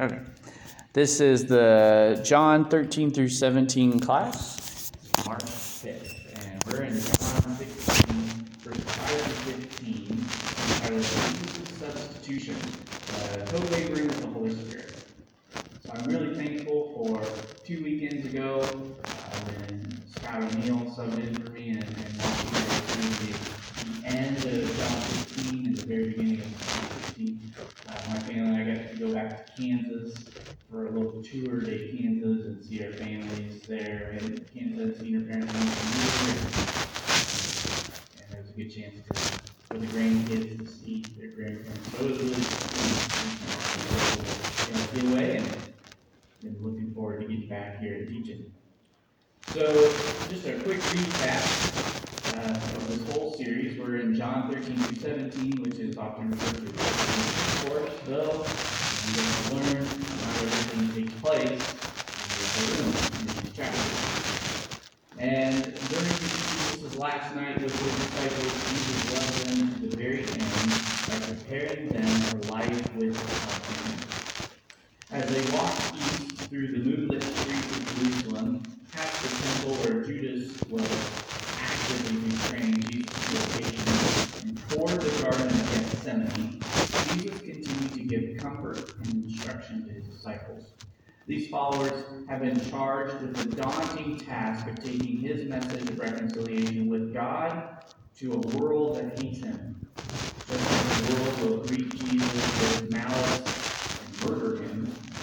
Okay. This is the John 13 through 17 class, March 5th. And we're in John 16, verse 5 to 15, entitled Jesus' Substitution, uh, co-laboring with the Holy Spirit. So I'm really thankful for two weekends ago uh, when Scott O'Neill subbed in for me and, and through the, the end of John 15 and the very beginning of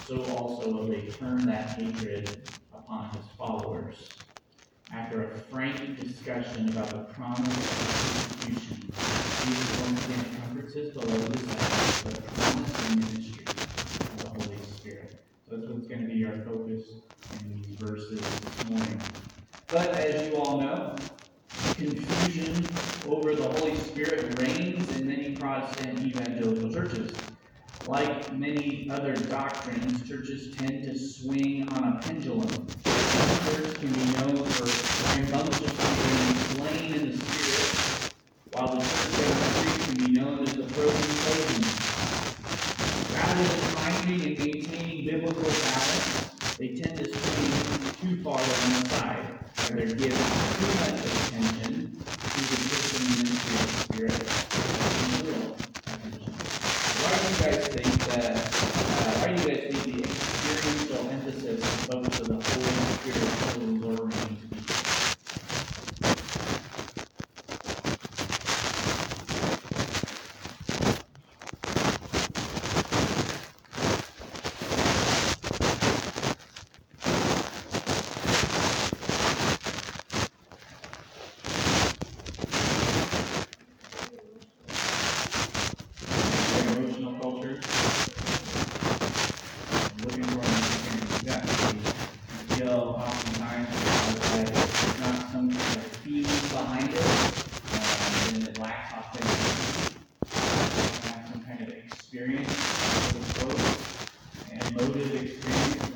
so also will they turn that hatred upon his followers. After a frank discussion about the promise of persecution, Jesus once again comforts his beloved disciples with the promise ministry of the Holy Spirit. So that's what's going to be our focus in these verses this morning. But as you all know, confusion over the Holy Spirit reigns in many Protestant evangelical churches. Like many other doctrines, churches tend to swing on a pendulum. Some churches can be known for rambunctiously being slain in the spirit, while the church down the street can be known as the frozen chosen. Rather than finding and maintaining biblical balance, they tend to swing too far on the side, either give too much attention to the Christian ministry of the Spirit, Amen. perfeito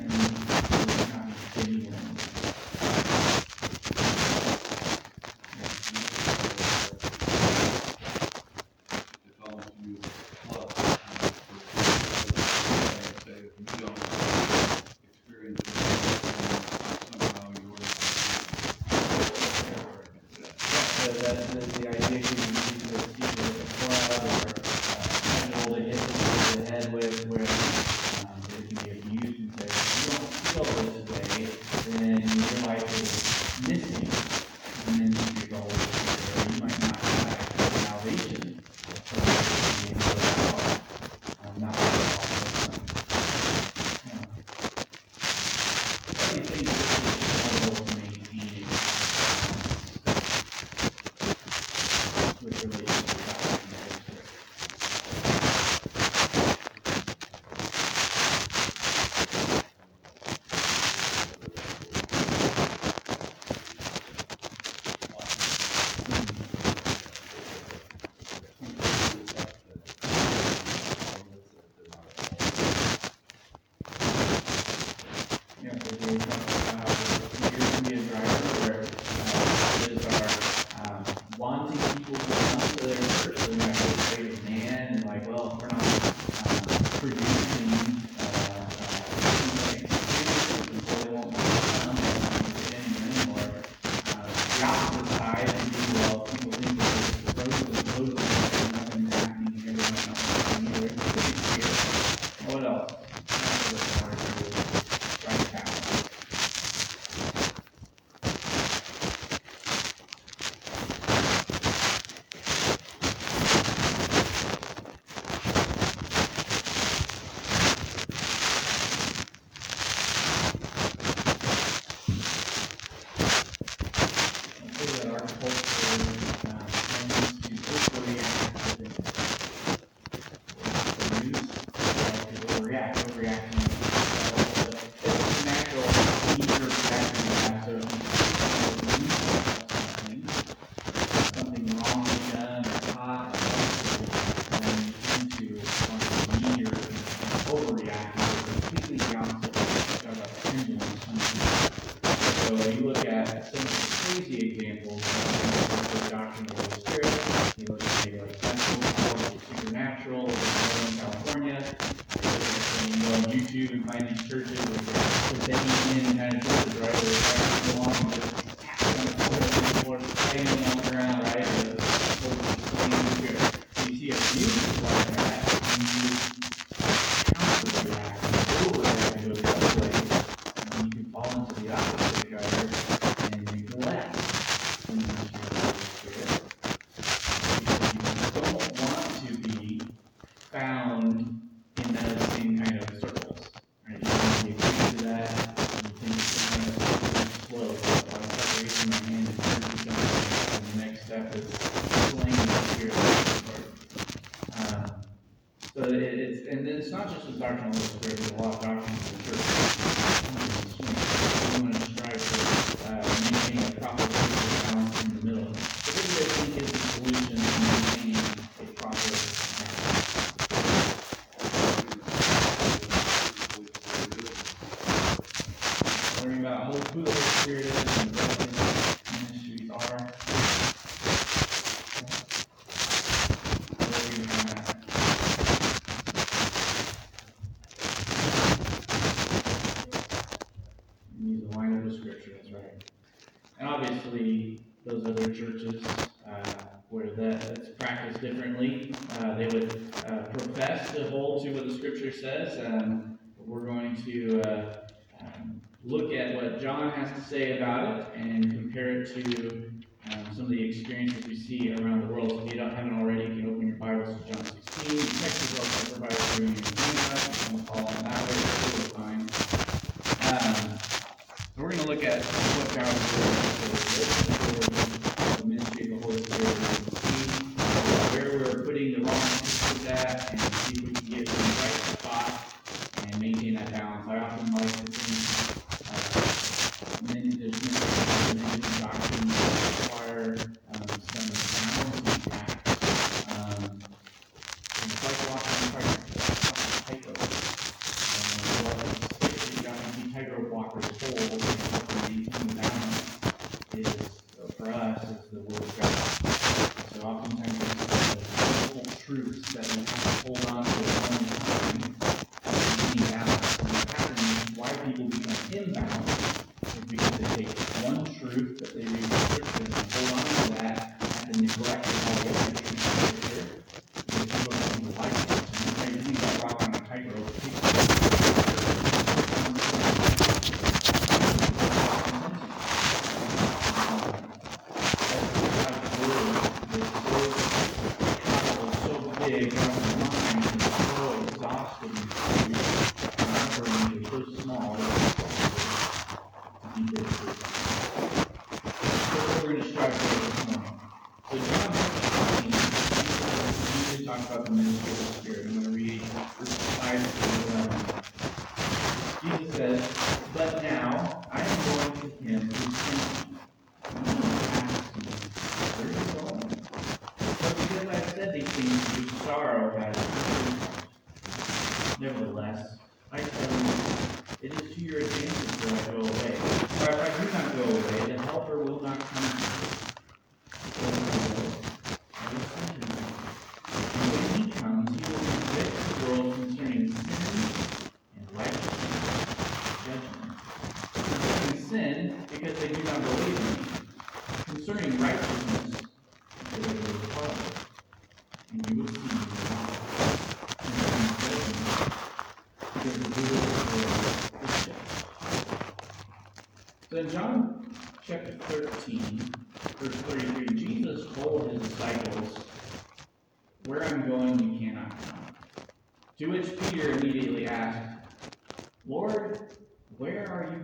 天哪！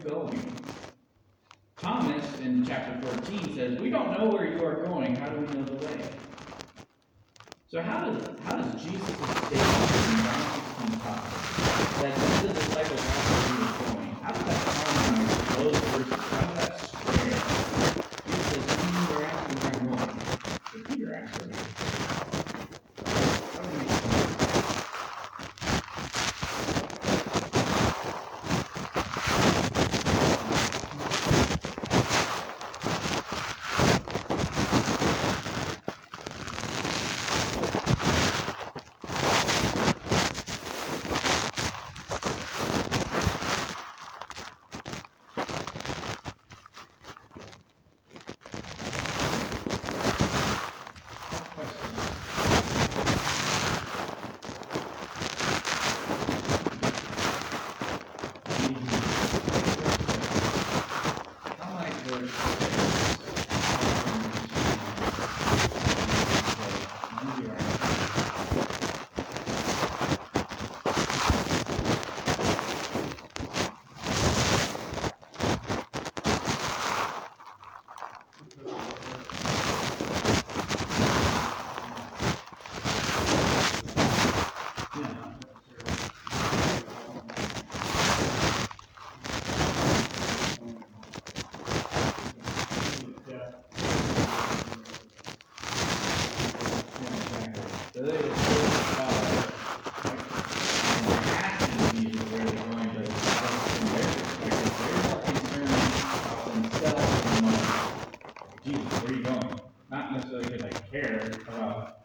going? Thomas in chapter 14 says, We don't know where you are going. How do we know the way? So, how does, how does Jesus' statement in John 16 Thomas that the disciples asked where he was going, how does that come from those verses?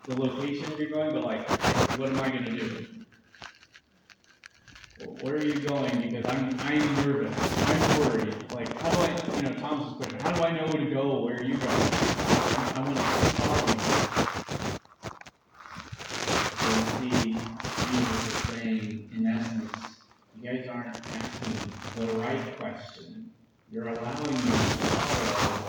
the location you're going, but like, what am I going to do? Where are you going? Because I'm, I'm nervous. I'm worried. Like, how do I, you know, Tom's question, how do I know where to go? Where are you going? I'm going to guys aren't asking the right question. You're allowing me to follow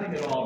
nothing at all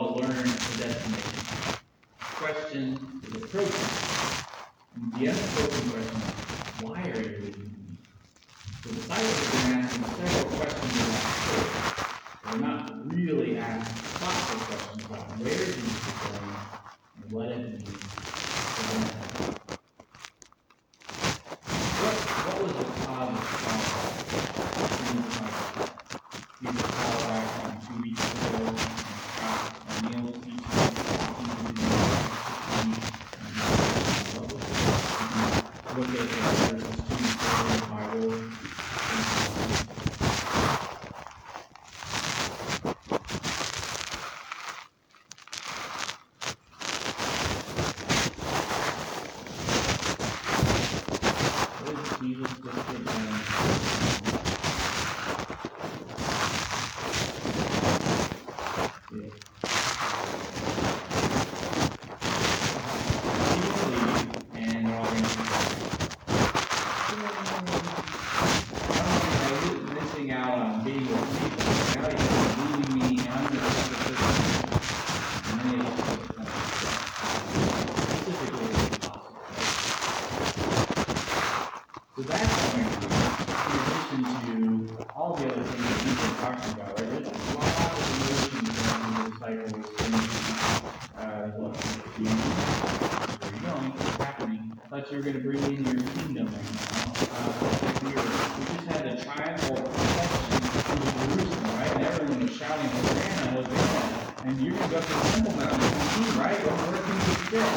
and you can just implement them, right? Or working with skill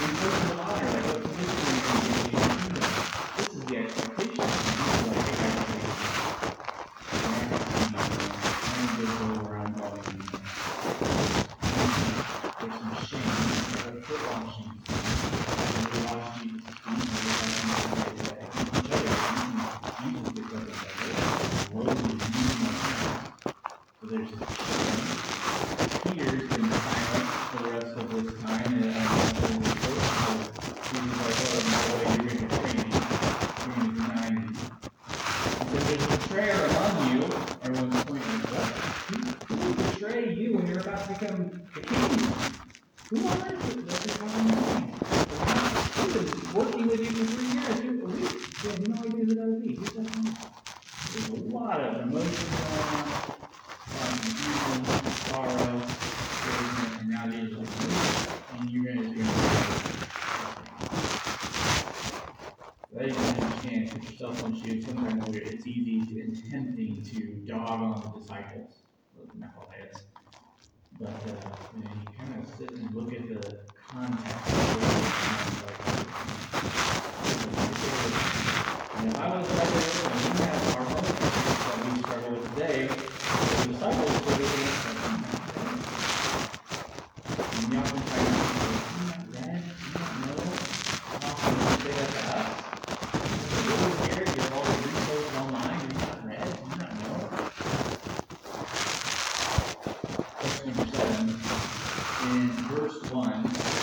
in personal honor, like knuckleheads. But uh, you, know, you kind of sit and look at the context in verse 1.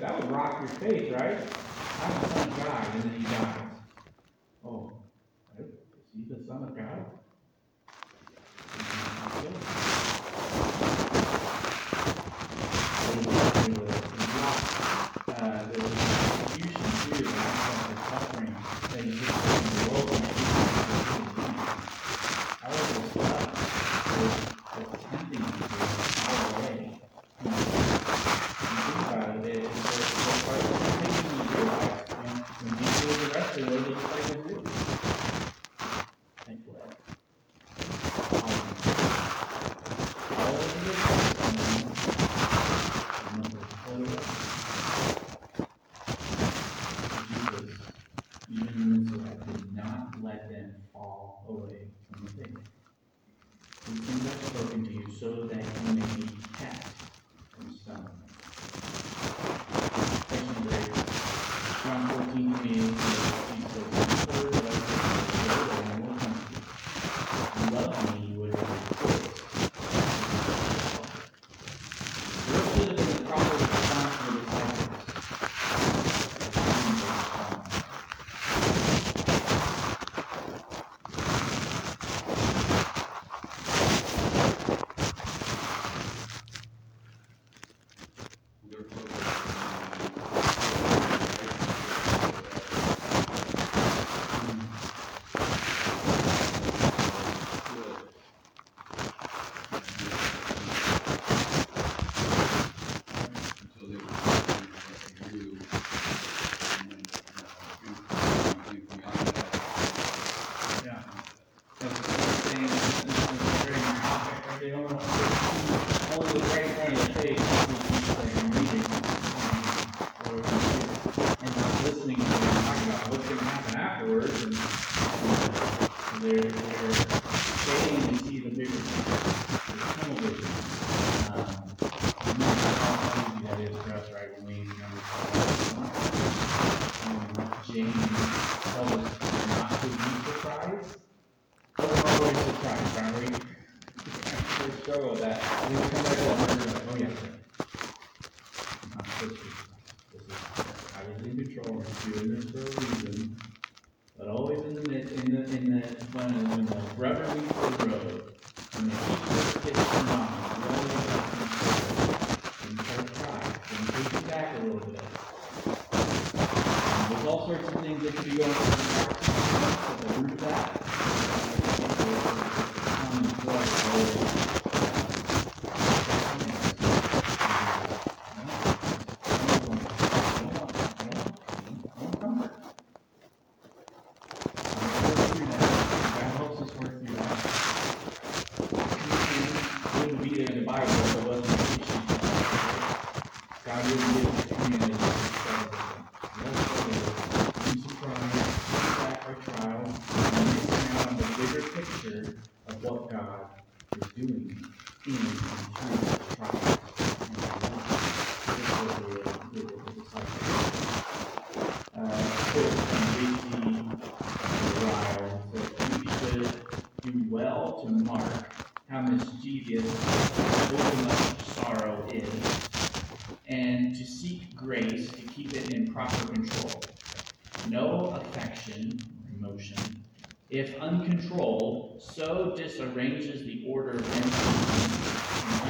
That would rock your faith, right? How does a Son of God and then he dies? Oh, is he the Son of God? disarranges the order of entry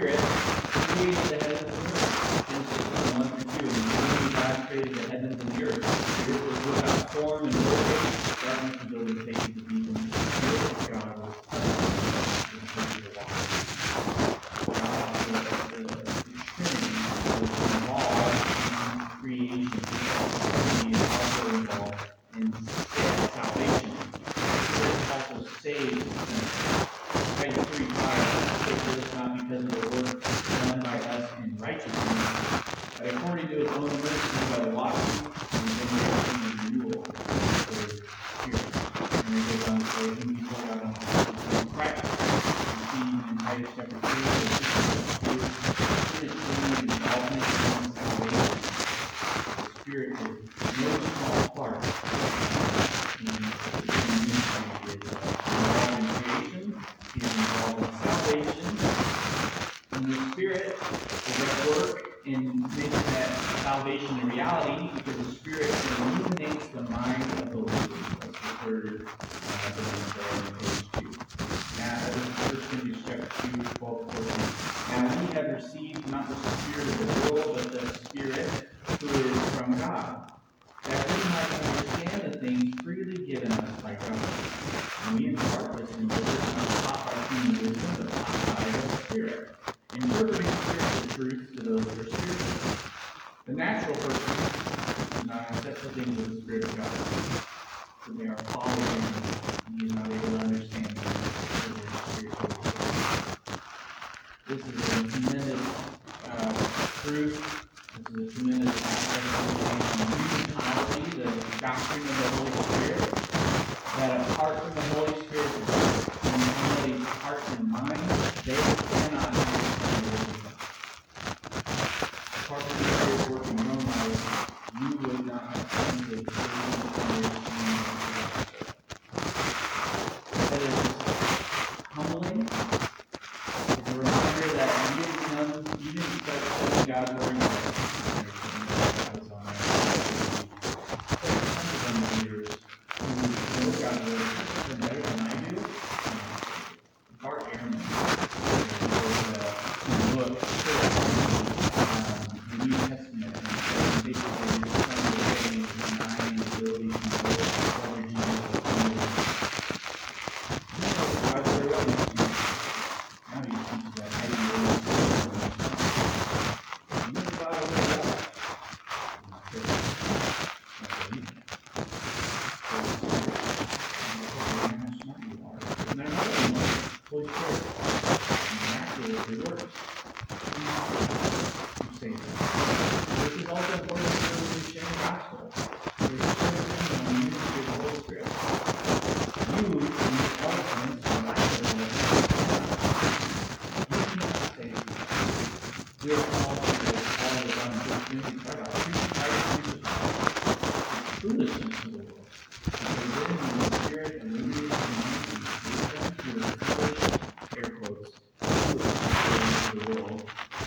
Spirit, meaning the head of the Is a tremendous uh, truth. This is a tremendous aspect the doctrine of the Holy Spirit. That apart from the Holy Spirit in somebody's heart and mind, they cannot understand the Word Apart from the Spirit working in your mind, you would not understand the Word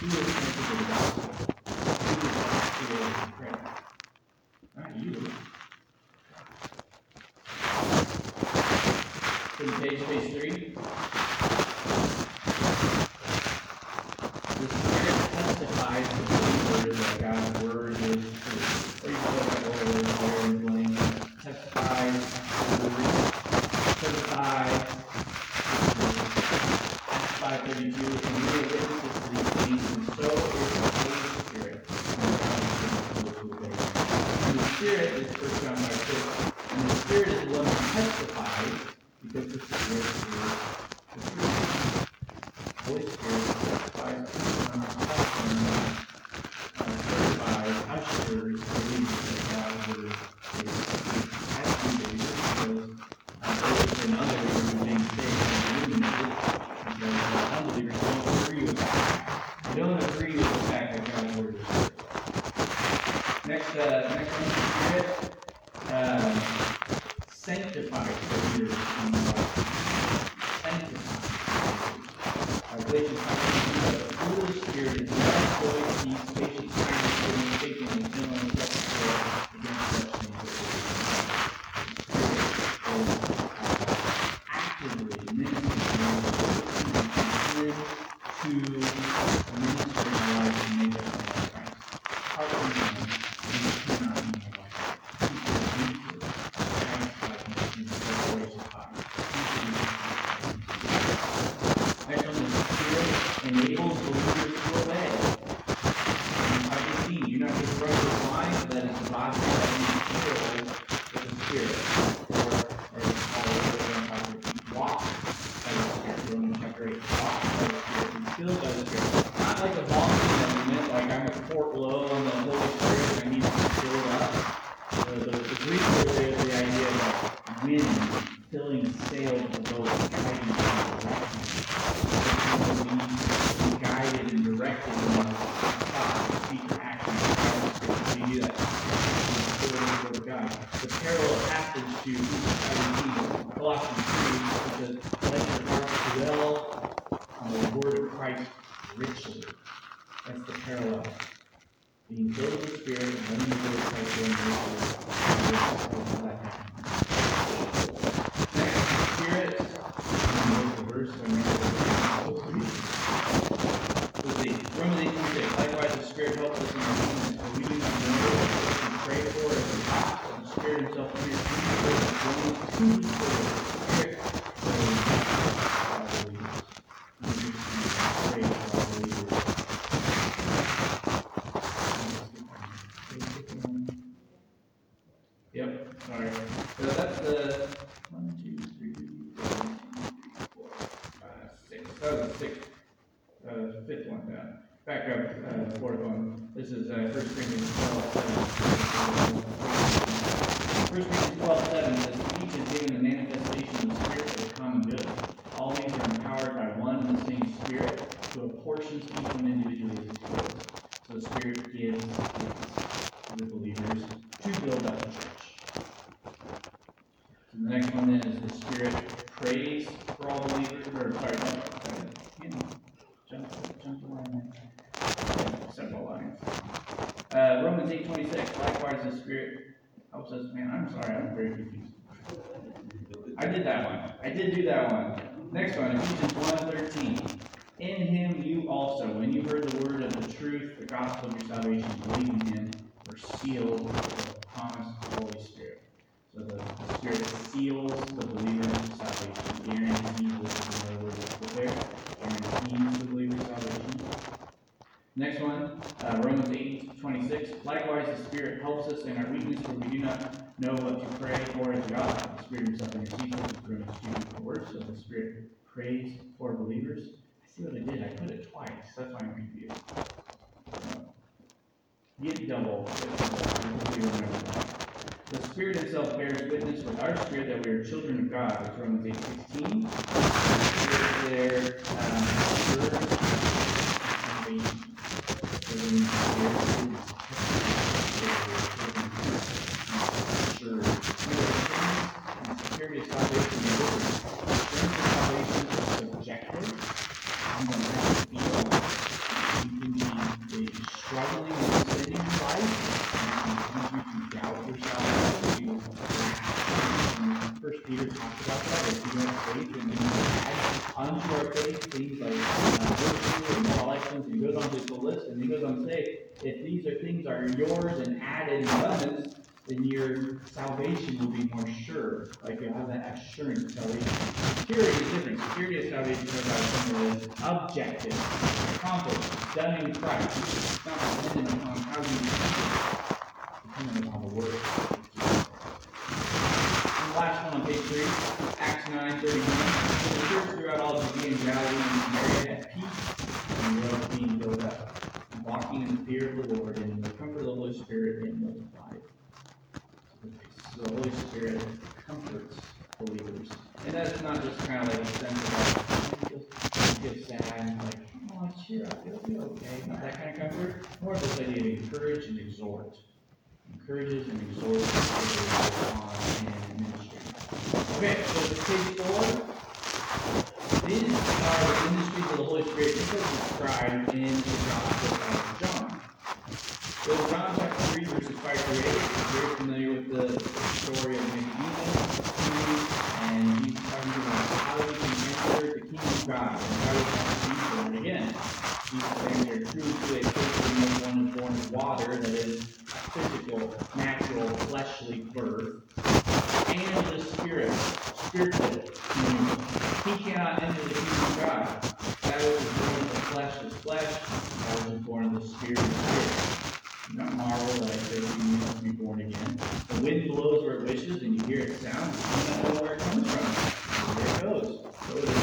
你有什么不一样？The Spirit gives gifts to the believers to build up the church. So the next one then is the Spirit prays for all believers, or sorry, no, sorry, hang on jump, jump the line there. Yeah, Several lines. Uh, Romans eight twenty-six, likewise the Spirit helps us, man, I'm sorry, I'm very confused. I did that one, I did do that one. Next one, Ephesians one thirteen. In him you also, when you heard the word of the truth, the gospel of your salvation, believe in him, were sealed with the promise of the Holy Spirit. So the, the Spirit seals the believer's salvation, guarantees, which is another word that's put there, guarantees the believer's salvation. Next one, uh, Romans eight twenty-six, likewise the Spirit helps us in our weakness, for we do not know what to pray for as we ought. The Spirit himself intercedes for us through his two words, so the Spirit prays for believers. I see what I did, I put it twice, that's why I'm confused. Get double, get double, hopefully you remember that. The Spirit himself bears witness with our spirit that we are children of God, that's Romans eight sixteen. Spirit there, um, sure, and we- so then the Spirit is sure. And security of salvation is different. Assurance of salvation is subjective. I'm gonna have to feel. You can be, be struggling with sin in your life, and it can lead you to doubt yourself, to lack. First Peter talks about that, if you have faith and you add unto our faith things like uh, virtue and moral excellence, and he goes on to the to say, if these are things are yours and added in abundance, then your salvation will be more sure. Like you'll have that assurance salvation. Security is different. Security of salvation is about something that is objective, accomplished, done in Christ. It's not dependent upon how you think, dependent upon the word. And the last one on page three, Acts nine thirty-one. The church throughout all Judea and Galilee and Samaria had peace and was being built up, walking in the fear of the Lord and the comfort of the Holy Spirit being multiplied. So the Holy Spirit comforts believers. And that's not just kind of like a sense of like, feel like, oh, cheer up, it'll be okay. Not that kind of comfort. More of this idea of encourage and exhort. Encourages and exhorts on in ministry. Okay, so page four. These are the ministries of the Holy Spirit just as described in the Gospel of John. So John chapter three verses five through eight, you're very familiar with the story of Nicodemus, and he's talking about how we can enter the kingdom of God and how we can be born again. He's saying they're true to a person when one is born of water, that is physical, natural, fleshly birth, and the spirit, spiritual communion. He cannot enter the kingdom of God. That which is born of the flesh is flesh, that which is born of the spirit is spirit. Do not marvel that I say to you, must be born again. The wind blows where it wishes, and you hear its sound, but you do not know where it comes from. There it goes. So it is.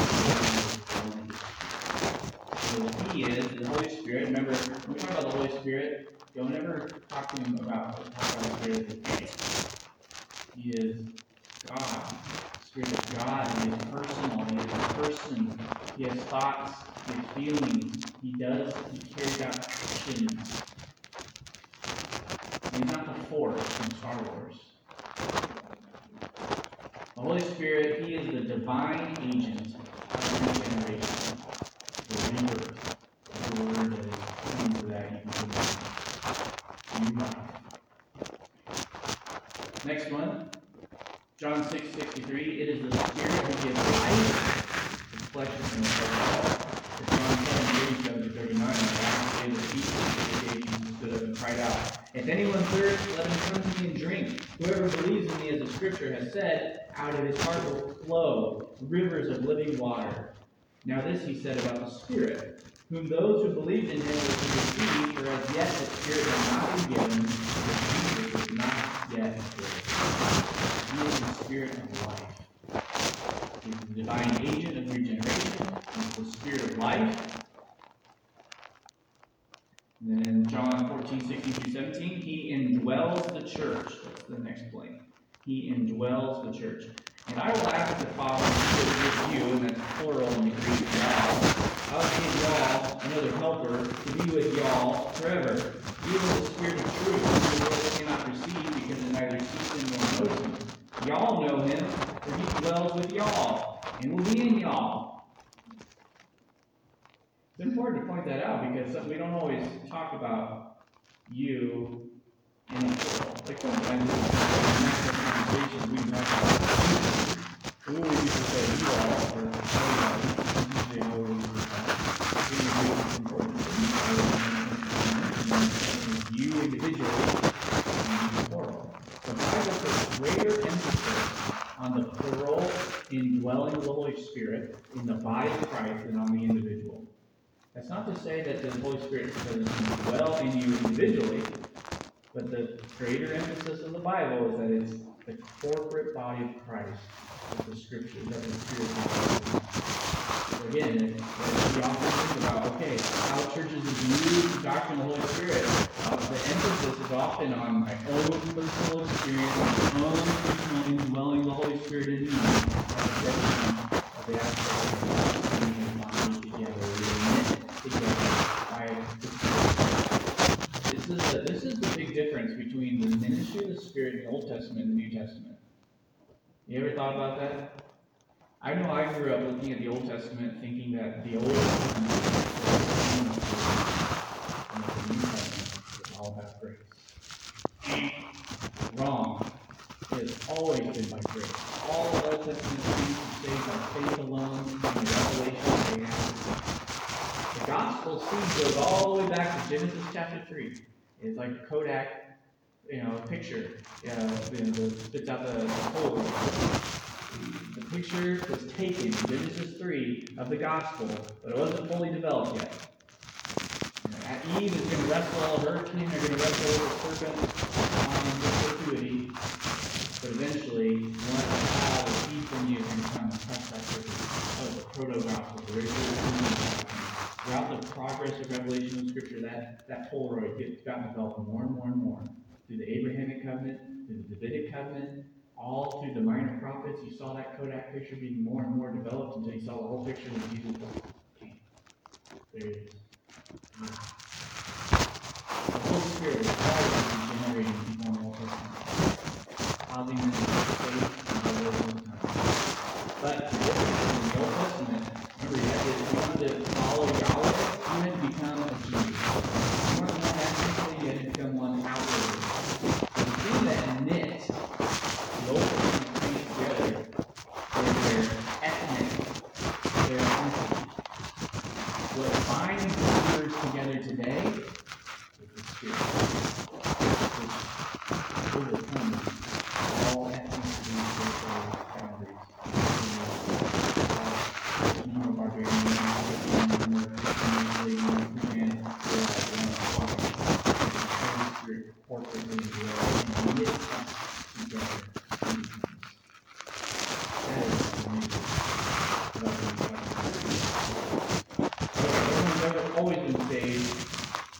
So he is the Holy Spirit. Remember, when we talk about the Holy Spirit, don't ever talk to him about the Spirit as he is God. Spirit of God. He is personal. He is a person. He has thoughts. He has feelings. He does. He carries out actions. He's not the Force from Star Wars. The Holy Spirit, He is the divine agent of regeneration, the rebirth, the word that is coming that life. Next one, John six sixty three. It is the Spirit who gives life. The flesh is no flesh. John seven thirty seven to thirty nine. On the day of the feast, Jesus stood up and cried out. If anyone thirsts, let him come to me and drink. Whoever believes in me, as the scripture has said, out of his heart will flow rivers of living water. Now this he said about the Spirit, whom those who believed in him to receive, for as yet the Spirit had not been given, because Jesus was not yet given. The Spirit of life. He is the divine agent of regeneration. He is the Spirit of life. And then in John 14, 16 through 17, he indwells the church. That's the next blank. He indwells the church. And I will ask the Father to with you, and that's plural in the Greek, y'all. I'll give y'all another helper to be with y'all forever. Even the Spirit of truth, whom the world cannot receive because it neither sees him nor knows him. Y'all know him, for he dwells with y'all, and will be in y'all. It's important to point that out because we don't always talk about you in the plural. Like conversations, we talk about say you or usually oh, it's important you individually and you plural. The Bible puts greater emphasis on the plural indwelling of the Holy Spirit in the body of Christ than on the individual. That's not to say that the Holy Spirit doesn't dwell in you individually, but the greater emphasis of the Bible is that it's the corporate body of Christ that the Scripture, Spirit is. So again, we often think about, okay, how churches view the doctrine of the Holy Spirit. Uh, the emphasis is often on my own personal experience, my own personal indwelling of the Holy Spirit in me. Of together. This is, the- this is the big difference between the ministry of the Spirit in the Old Testament and the New Testament. You ever thought about that? I know I grew up looking at the Old Testament thinking that the Old Testament and the New Testament was all about grace. Wrong. It has always been by grace. All Old Testament saints are saved by faith alone, and the revelation they have. The gospel seed goes all the way back to Genesis chapter three. It's like Kodak, you know, a picture, uh, you know, that spits out the, the. The picture was taken in Genesis three of the gospel, but it wasn't fully developed yet. Know, Eve is going to wrestle all her kin, they're going to wrestle over serpent um, perpetuity, but eventually, one child of Eve from you come and crush that. That was the proto-gospel, the gospel. Throughout the progress of revelation of Scripture, that, that Polaroid gets gotten developed more and more and more. Covenant, the Davidic covenant, all through the minor prophets, you saw that Kodak picture being more and more developed until you saw the whole picture when Jesus came. There it is. The Holy Spirit is always regenerating people in the Old Testament, causing them to faith and revelation of time. But the difference in the Old Testament, remember, you had to, if you wanted to follow Yahweh, you had to become a Jew. You weren't one ethnically, you had to become one outwardly. The thing that knit the Old Testament saints together was their ethnic, their ethnicity. What binds believers together today is the Spirit, which overcomes all ethnicity, racial boundaries. You know, barbarian, Muslim, Muslim, and they're all one body. The Holy Spirit corporately dwells and knits us together in unity. That is amazing. Love and Everyone's ever always been saved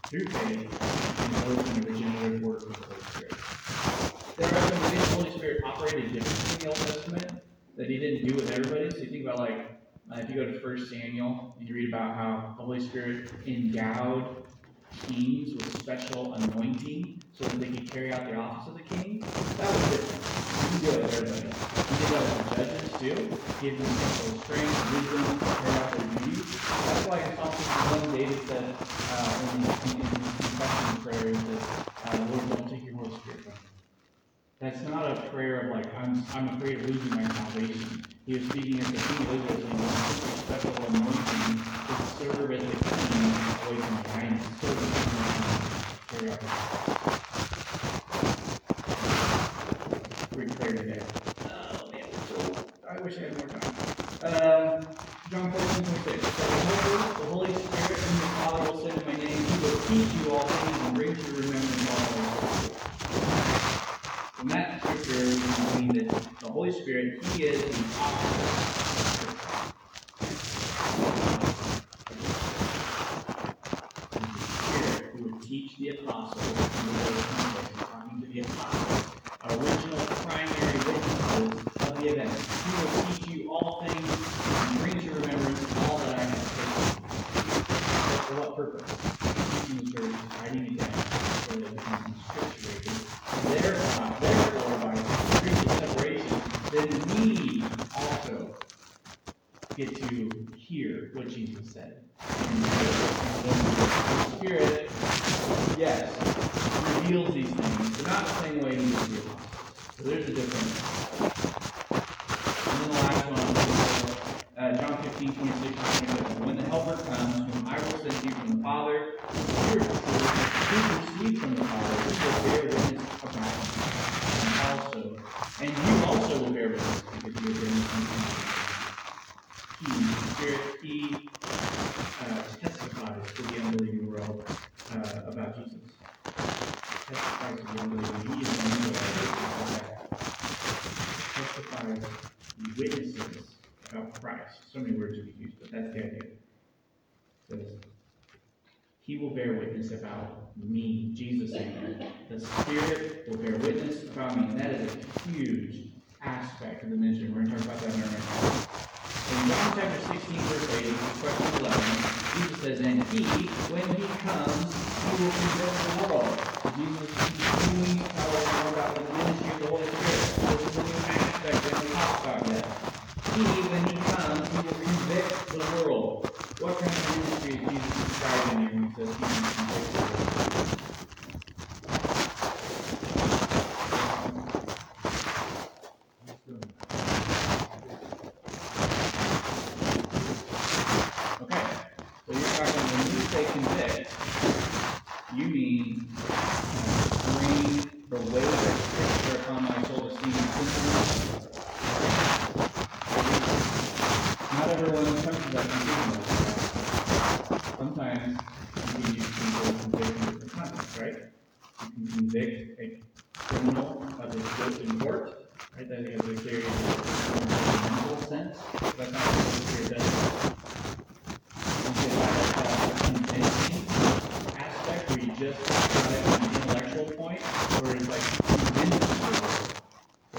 through faith in those in the regenerative work of the Holy Spirit. There are some ways the Holy Spirit operated differently in the Old Testament that he didn't do with everybody. So you think about like uh, if you go to First Samuel and you read about how the Holy Spirit endowed kings with special anointing so that they could carry out the office of the king. That was different. He did that with everybody. He did that with judges too. Gave them special strength, wisdom to carry out their duties. That's why in Psalm 51, David said uh, in his confession prayers that uh, Lord, don't take your Holy Spirit from me. That's not a prayer of like, I'm, I'm afraid of losing my salvation. He was speaking as the king of Israel, saying, "Lord, take your special anointing a king away from the and carry out his Great prayer today. Oh, man, so, I wish I had more time. Um, John fourteen, twenty-six. "But the the Holy Spirit, whom the Father will send in my name, he will teach you all things and bring to your remembrance all that I have said." From that scripture, we can glean that the Spirit, He is the author. Spirit who would teach the apostles, in the Lord's context, he's talking to the apostles, original primary witnesses of the event. He will teach you all things and bring to remembrance all that I have said. But for what purpose? Teaching the church, writing it down, so that it becomes inscripturated thereby, therefore, by spiritual separation, then we also get to hear what Jesus said. And the Spirit, yes, reveals these things, but not the same way he does the apostles. So there's a difference. And then the last one, uh, John 15, 26 and 27. When the Helper comes, whom I will send you from the Father, the Spirit of truth, who received from the Father, he will bear witness about me. And also, and you also will bear witness because you have been with me. He, the Spirit, he uh, testifies to the unbelieving world uh, about Jesus. Testifies to the unbelieving. He is the one that testifies, he witnesses about Christ. So many words to be used, but that's the idea. Says, he will bear witness about me, Jesus that. The Spirit will bear witness about me, and that is a huge aspect of the ministry. We're going to talk about that in next class. In John chapter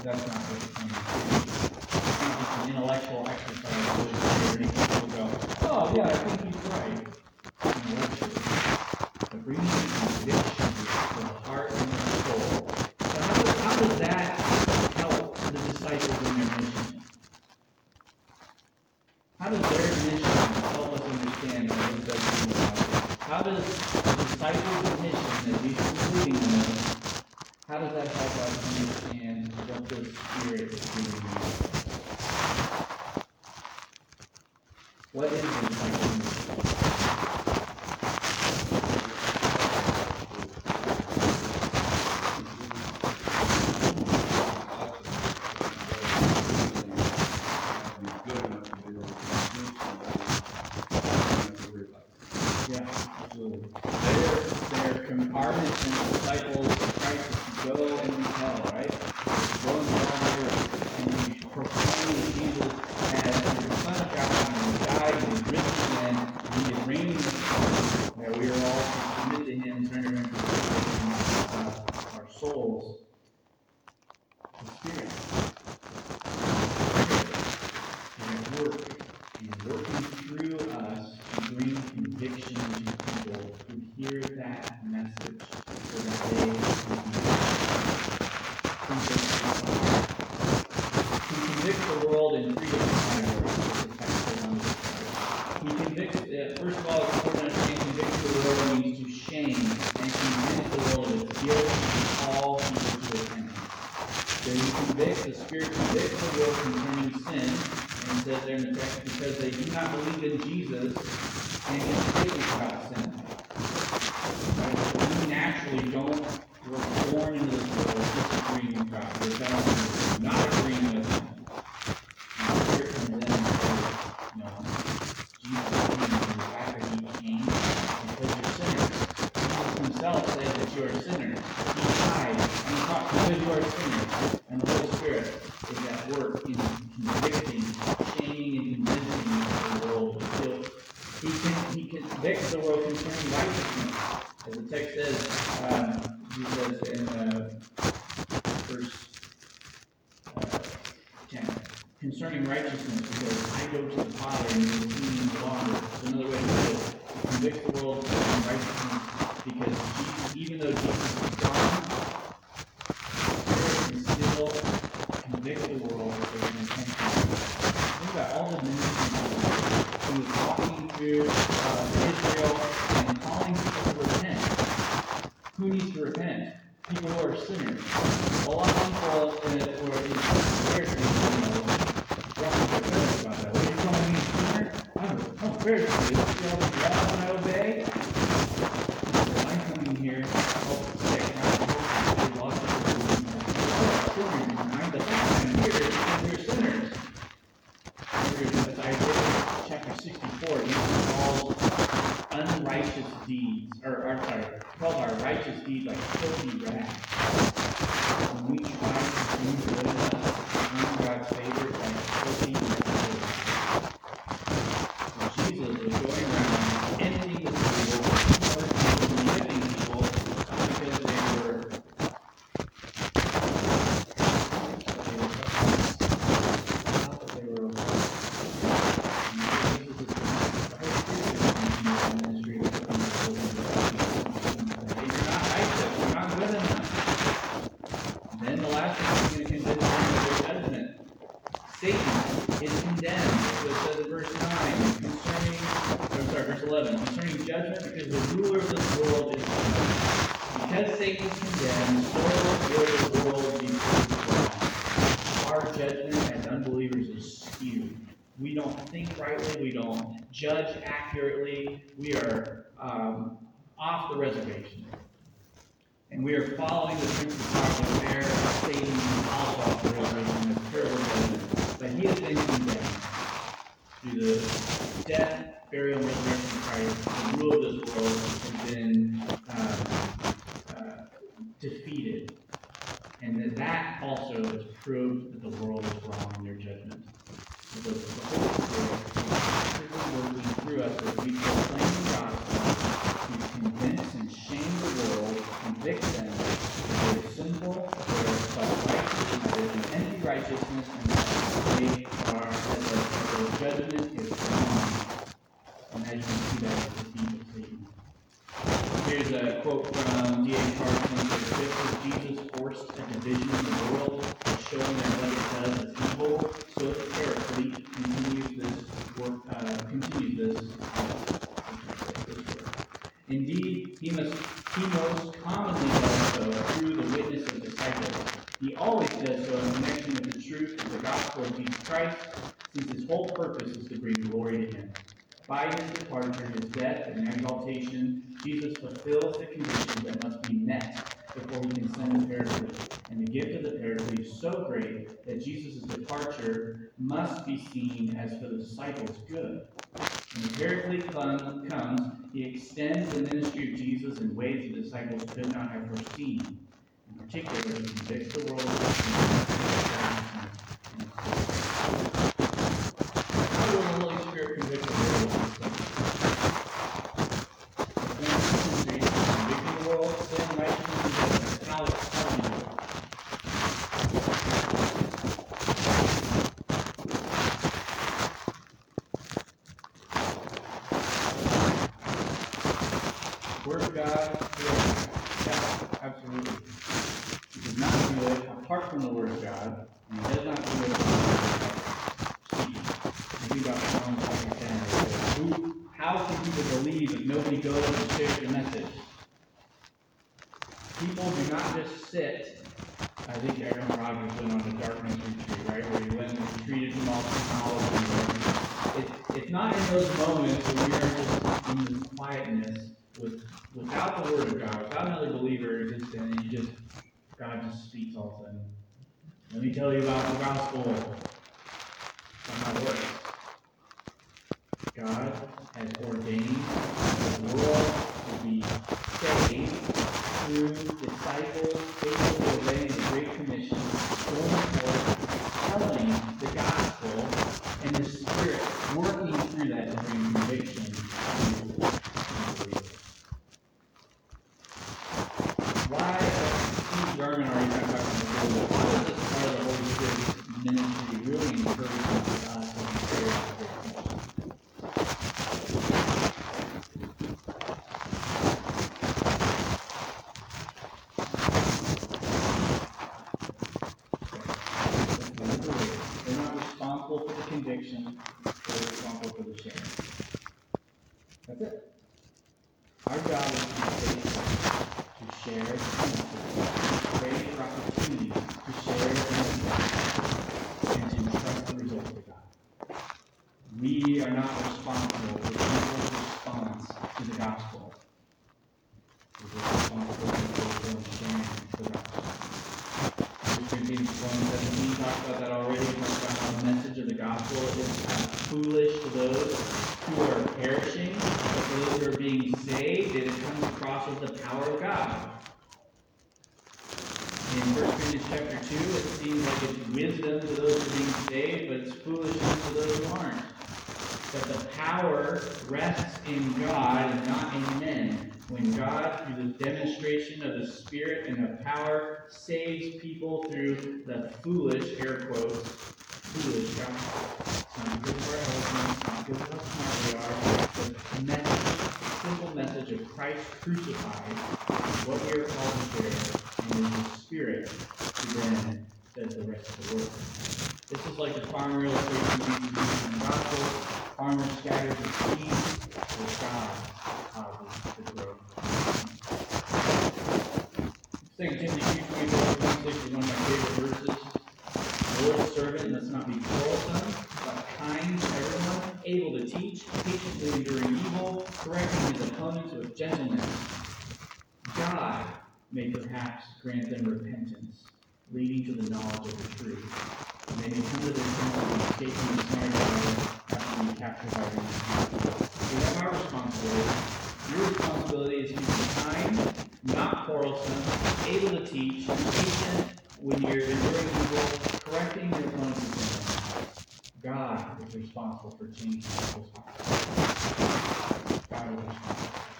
that's not what it's coming. It's an intellectual exercise. Really, go, oh yeah, I think Then convict the Spirit convicts the world concerning sin, and says they're in the text, because they do not believe in Jesus and his statements about sin. Right? We naturally don't, we're born into this world disagreeing with God, rebelling accurately, we are um, off the reservation. And we are following the truth of the there, Satan is also off the reservation as pure But he has been condemned through the death, burial, and resurrection of Christ, the rule of this world has been uh, uh, defeated. And that, that also has proved that the world is wrong in their judgment. The, the addresses we proclaim the gospel to convince and shame the world, convict them that they are sinful, they are self-righteous, they are empty righteousness, and that they are that their judgment is wrong. And as you see that, it's a deep Here's a quote from D.A. Carson. disciples could not have foreseen, in particular, he convicts the world Let me tell you about the gospel and how. the foolish, air quotes, foolish gospel. It's not good for our husbands, it's not good for how smart we are. The message, simple message of Christ crucified, what we are called to share, and in the Spirit who then says the rest of the world. This is like the farmer illustration of the gospel. Farmer scatters the seeds. Perhaps grant them repentance, leading to the knowledge of the truth. And they may come to their senses and escape from the snare after being captured by the. We have our responsibility. Your responsibility is to be kind, not quarrelsome, able to teach, patient when you're enduring evil, correcting your opponents. God is responsible for changing people's hearts. God is responsible.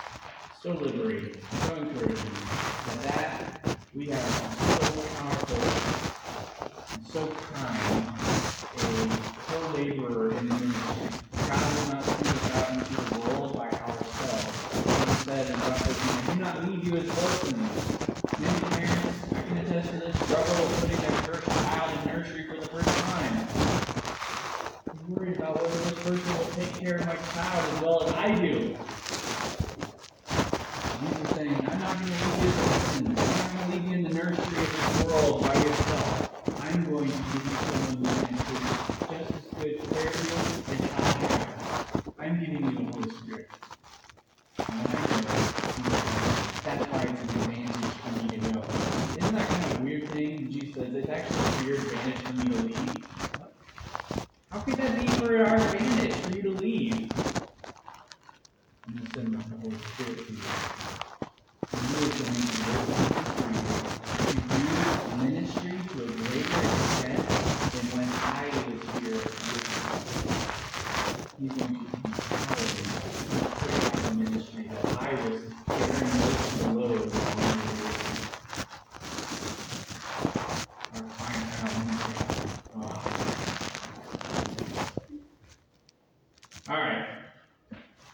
So liberating, so encouraging, that that we have so powerful and so kind a co-laborer in the ministry. God will not send us out into the world by ourselves. He said in John 13, I do not leave you as orphans. Many parents, I can attest to this, struggle with putting their first child in nursery for the first time. I'm worried about whether this person will take care of my child as well as I do. Is saying, I'm not going to leave you as orphans. I'm not going to leave you in the nursery of this world by yourself. I'm going to give you someone who can take just as good care of you as I have. I'm giving you the Holy Spirit. And when I go, That's why it's an advantage for me to go. Isn't that kind of a weird thing? Jesus says it's actually for your advantage for me to leave. How could that be for our advantage, for you to leave? I'm gonna send the Holy Spirit to you. And you are going to work to do ministry to a greater extent than when I was here with you. He's going to empower you to carry out the ministry that I was carrying most of the load when you were with me. Our fine ministry. All right.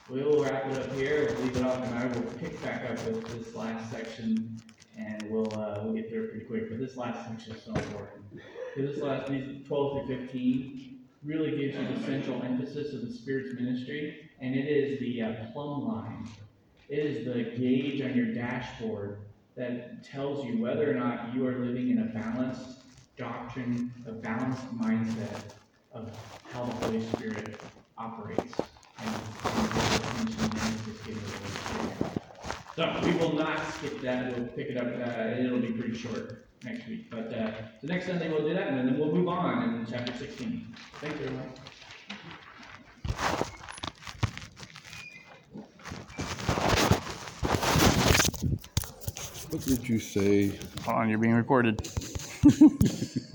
We'll wrap it up here, we'll leave it off, and I will pick back up with this last section, and we'll, uh, we'll get through it pretty quick, but this last section is so important. So This last, these twelve through fifteen, really gives you the central emphasis of the Spirit's ministry, and it is the uh, plumb line. It is the gauge on your dashboard that tells you whether or not you are living in a balanced doctrine, a balanced mindset of how the Holy Spirit operates. And. So we will not skip that, we'll pick it up, uh, it'll be pretty short next week, but, uh, so next Sunday we'll do that, and then we'll move on in chapter sixteen. Thanks, everyone. What did you say? Hold on, you're being recorded.